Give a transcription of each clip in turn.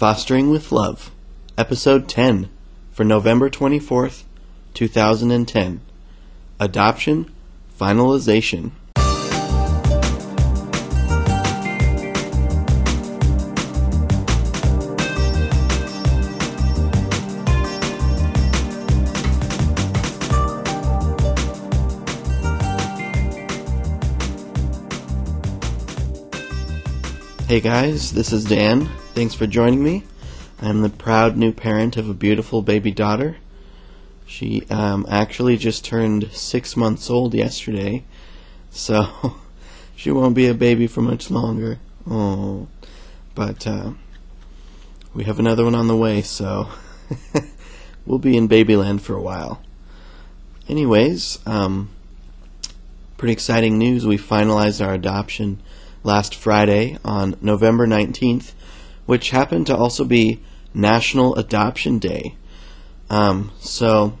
Fostering with Love, Episode 10 for November 24th, 2010. Adoption Finalization. Hey guys, this is Dan. Thanks for joining me. I'm the proud new parent of a beautiful baby daughter. She um, actually just turned six months old yesterday, so she won't be a baby for much longer. Oh, but uh, we have another one on the way, so we'll be in babyland for a while. Anyways, um, pretty exciting news. We finalized our adoption last Friday on November 19th, which happened to also be National Adoption Day. Um, so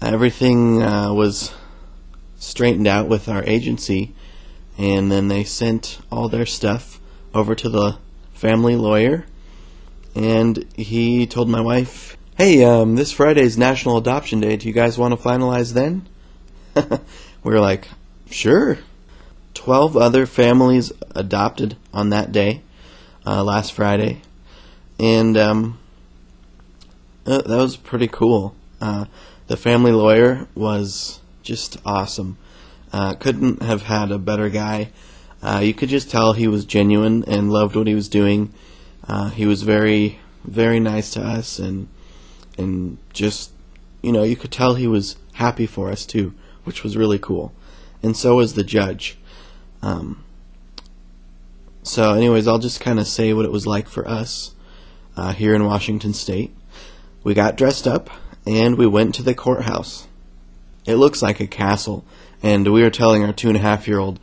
everything uh, was straightened out with our agency, and then they sent all their stuff over to the family lawyer, and he told my wife, "Hey, um, this Friday is National Adoption Day. Do you guys want to finalize then?" we were like, "Sure." 12 other families adopted on that day, uh, last Friday. And um, uh, that was pretty cool. Uh, the family lawyer was just awesome. Uh, couldn't have had a better guy. Uh, you could just tell he was genuine and loved what he was doing. Uh, he was very, very nice to us, and and just you know you could tell he was happy for us too, which was really cool. And so was the judge. Um, so, anyways, I'll just kind of say what it was like for us uh, here in Washington State. We got dressed up and we went to the courthouse. It looks like a castle, and we were telling our two and a half year old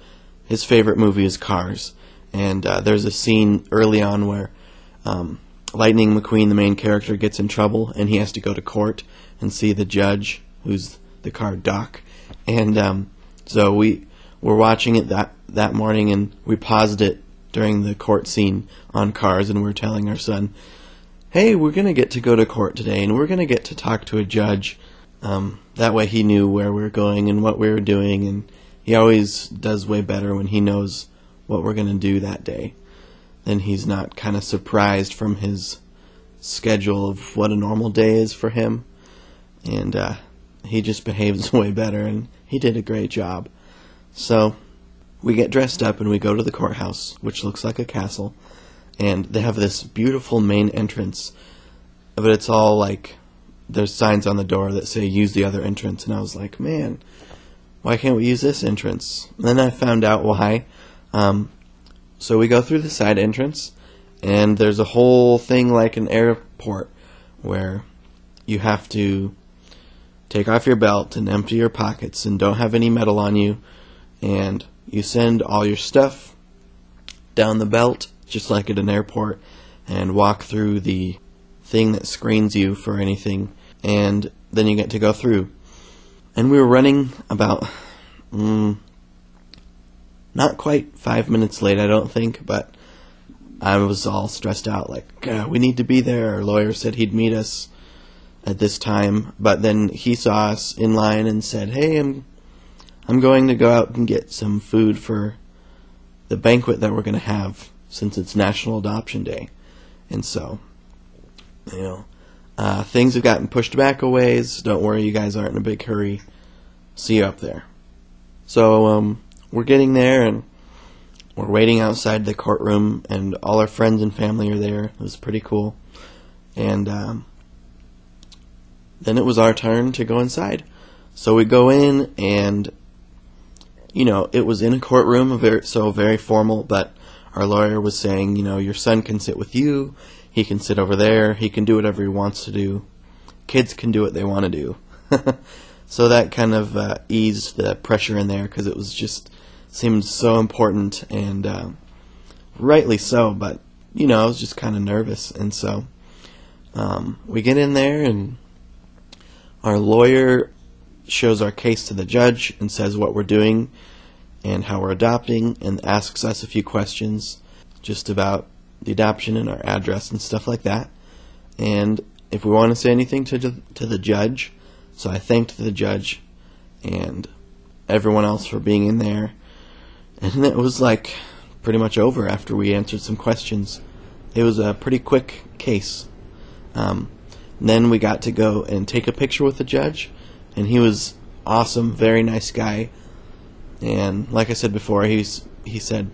his favorite movie is Cars. And uh, there's a scene early on where um, Lightning McQueen, the main character, gets in trouble and he has to go to court and see the judge, who's the car Doc. And um, so we were watching it that that morning and we paused it during the court scene on cars and we are telling our son, hey, we're going to get to go to court today and we're going to get to talk to a judge. Um, that way he knew where we were going and what we were doing and he always does way better when he knows what we're going to do that day. Then he's not kind of surprised from his schedule of what a normal day is for him. And uh, he just behaves way better and he did a great job. So we get dressed up and we go to the courthouse, which looks like a castle, and they have this beautiful main entrance, but it's all like there's signs on the door that say use the other entrance, and I was like, man, why can't we use this entrance? And then I found out why. Um, so we go through the side entrance, and there's a whole thing like an airport where you have to take off your belt and empty your pockets and don't have any metal on you and you send all your stuff down the belt, just like at an airport, and walk through the thing that screens you for anything, and then you get to go through. And we were running about, mm, not quite five minutes late, I don't think, but I was all stressed out, like, we need to be there. Our lawyer said he'd meet us at this time, but then he saw us in line and said, hey, I'm I'm going to go out and get some food for the banquet that we're going to have since it's National Adoption Day. And so, you know, uh, things have gotten pushed back a ways. Don't worry, you guys aren't in a big hurry. See you up there. So, um, we're getting there and we're waiting outside the courtroom, and all our friends and family are there. It was pretty cool. And um, then it was our turn to go inside. So we go in, and you know, it was in a courtroom, very, so very formal, but our lawyer was saying, you know, your son can sit with you, he can sit over there, he can do whatever he wants to do. Kids can do what they want to do. so that kind of uh, eased the pressure in there because it was just seemed so important and uh, rightly so, but you know, I was just kind of nervous, and so um, we get in there and our lawyer shows our case to the judge and says what we're doing and how we're adopting and asks us a few questions just about the adoption and our address and stuff like that. And if we want to say anything to to the judge, so I thanked the judge and everyone else for being in there. And it was like pretty much over after we answered some questions. It was a pretty quick case. Um, then we got to go and take a picture with the judge, and he was awesome, very nice guy. And like I said before, he's he said,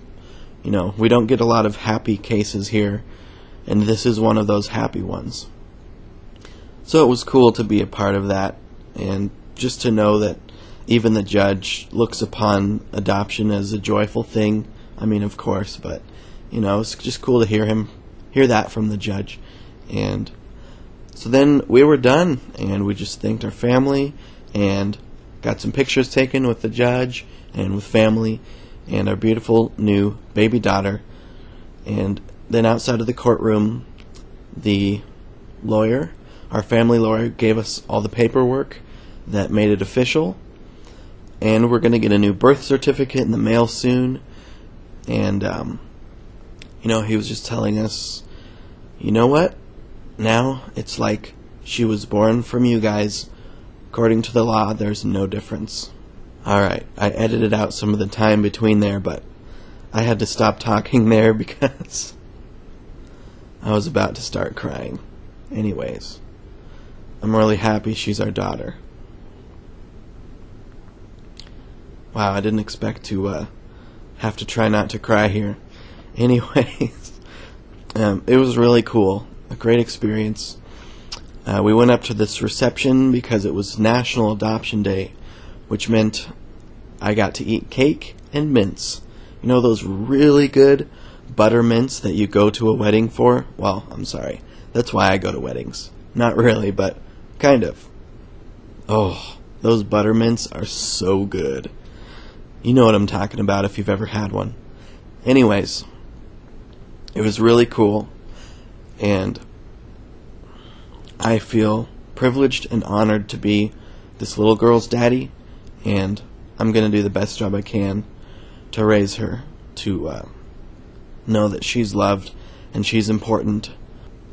you know, we don't get a lot of happy cases here, and this is one of those happy ones. So it was cool to be a part of that, and just to know that even the judge looks upon adoption as a joyful thing. I mean, of course, but you know, it's just cool to hear him hear that from the judge. And so then we were done, and we just thanked our family and got some pictures taken with the judge and with family and our beautiful new baby daughter. And then outside of the courtroom, the lawyer, our family lawyer, gave us all the paperwork that made it official. And we're going to get a new birth certificate in the mail soon. And, um, you know, he was just telling us, you know what? Now it's like she was born from you guys. According to the law, there's no difference. Alright, I edited out some of the time between there, but I had to stop talking there because I was about to start crying. Anyways, I'm really happy she's our daughter. Wow, I didn't expect to uh, have to try not to cry here. Anyways, um, it was really cool, a great experience. Uh, we went up to this reception because it was National Adoption Day which meant I got to eat cake and mints. You know those really good butter mints that you go to a wedding for? Well, I'm sorry. That's why I go to weddings. Not really, but kind of. Oh, those butter mints are so good. You know what I'm talking about if you've ever had one. Anyways, it was really cool, and I feel privileged and honored to be this little girl's daddy and I'm going to do the best job I can to raise her to uh, know that she's loved and she's important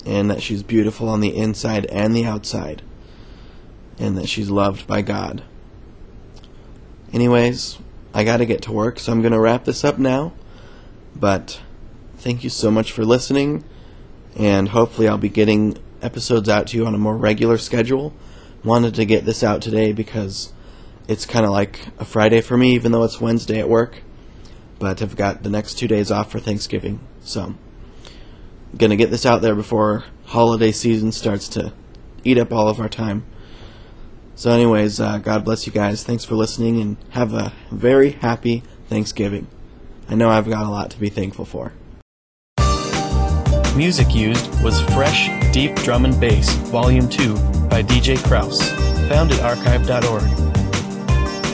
and that she's beautiful on the inside and the outside and that she's loved by God. Anyways, I got to get to work, so I'm going to wrap this up now. But thank you so much for listening, and hopefully, I'll be getting episodes out to you on a more regular schedule. Wanted to get this out today because it's kind of like a Friday for me, even though it's Wednesday at work. But I've got the next two days off for Thanksgiving, so I'm gonna get this out there before holiday season starts to eat up all of our time. So, anyways, uh, God bless you guys. Thanks for listening, and have a very happy Thanksgiving. I know I've got a lot to be thankful for. Music used was Fresh Deep Drum and Bass, Volume 2 by DJ Kraus, found at archive.org.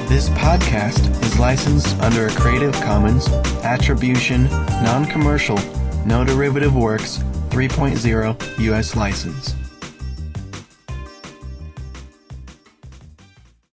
This podcast is licensed under a Creative Commons Attribution, Non Commercial, No Derivative Works 3.0 U.S. license.